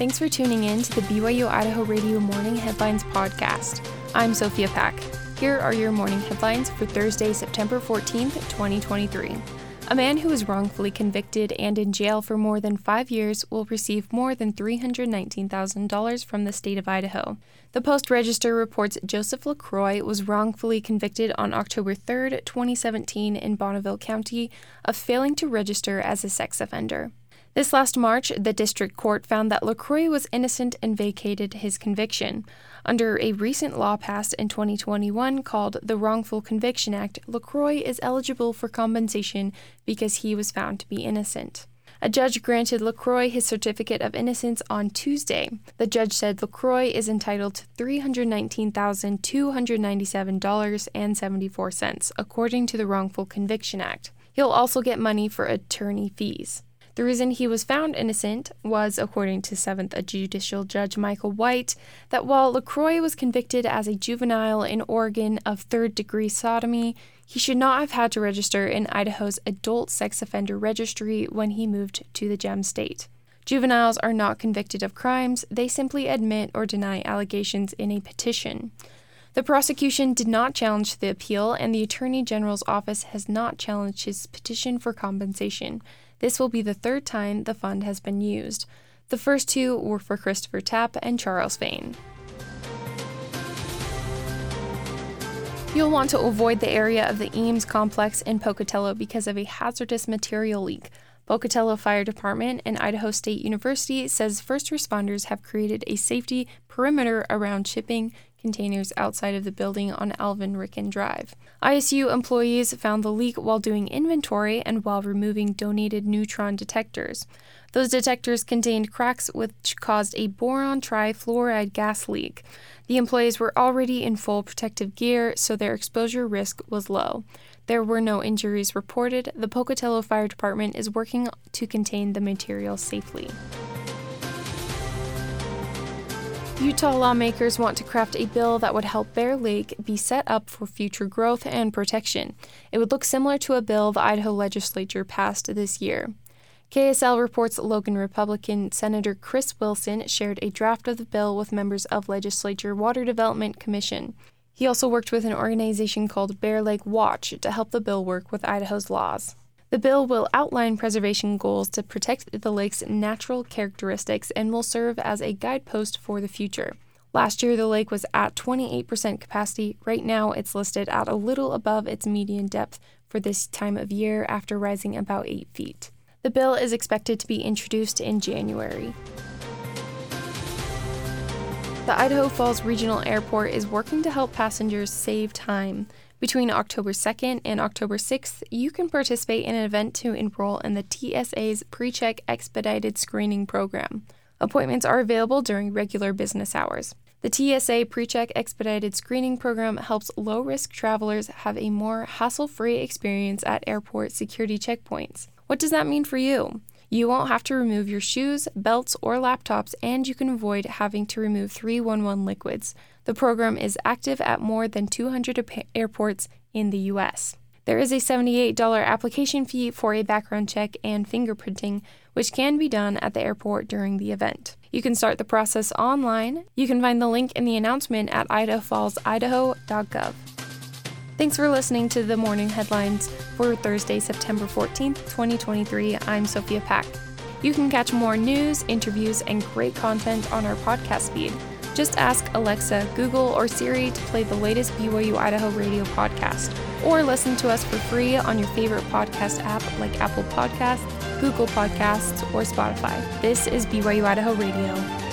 Thanks for tuning in to the BYU Idaho Radio Morning Headlines podcast. I'm Sophia Pack. Here are your morning headlines for Thursday, September 14th, 2023. A man who was wrongfully convicted and in jail for more than five years will receive more than $319,000 from the state of Idaho. The Post Register reports Joseph LaCroix was wrongfully convicted on October 3, 2017, in Bonneville County of failing to register as a sex offender. This last March, the district court found that LaCroix was innocent and vacated his conviction. Under a recent law passed in 2021 called the Wrongful Conviction Act, LaCroix is eligible for compensation because he was found to be innocent. A judge granted LaCroix his certificate of innocence on Tuesday. The judge said LaCroix is entitled to $319,297.74, according to the Wrongful Conviction Act. He'll also get money for attorney fees. The reason he was found innocent was, according to 7th Judicial Judge Michael White, that while LaCroix was convicted as a juvenile in Oregon of third degree sodomy, he should not have had to register in Idaho's adult sex offender registry when he moved to the gem state. Juveniles are not convicted of crimes, they simply admit or deny allegations in a petition. The prosecution did not challenge the appeal, and the Attorney General's office has not challenged his petition for compensation. This will be the third time the fund has been used. The first two were for Christopher Tapp and Charles Fain. You'll want to avoid the area of the Eames complex in Pocatello because of a hazardous material leak. Pocatello Fire Department and Idaho State University says first responders have created a safety perimeter around shipping containers outside of the building on Alvin Ricken Drive. ISU employees found the leak while doing inventory and while removing donated neutron detectors. Those detectors contained cracks which caused a boron trifluoride gas leak. The employees were already in full protective gear, so their exposure risk was low. There were no injuries reported. The Pocatello Fire Department is working to contain the material safely. Utah lawmakers want to craft a bill that would help Bear Lake be set up for future growth and protection. It would look similar to a bill the Idaho legislature passed this year. KSL reports Logan Republican Senator Chris Wilson shared a draft of the bill with members of Legislature Water Development Commission. He also worked with an organization called Bear Lake Watch to help the bill work with Idaho's laws. The bill will outline preservation goals to protect the lake's natural characteristics and will serve as a guidepost for the future. Last year, the lake was at 28% capacity. Right now, it's listed at a little above its median depth for this time of year after rising about 8 feet. The bill is expected to be introduced in January. The Idaho Falls Regional Airport is working to help passengers save time. Between October 2nd and October 6th, you can participate in an event to enroll in the TSA's PreCheck Expedited Screening Program. Appointments are available during regular business hours. The TSA PreCheck Expedited Screening Program helps low risk travelers have a more hassle free experience at airport security checkpoints. What does that mean for you? You won't have to remove your shoes, belts, or laptops, and you can avoid having to remove 311 liquids. The program is active at more than 200 airports in the U.S. There is a $78 application fee for a background check and fingerprinting, which can be done at the airport during the event. You can start the process online. You can find the link in the announcement at idahofallsidaho.gov. Thanks for listening to the morning headlines for Thursday, September 14th, 2023. I'm Sophia Pack. You can catch more news, interviews, and great content on our podcast feed. Just ask Alexa, Google, or Siri to play the latest BYU Idaho radio podcast, or listen to us for free on your favorite podcast app like Apple Podcasts, Google Podcasts, or Spotify. This is BYU Idaho Radio.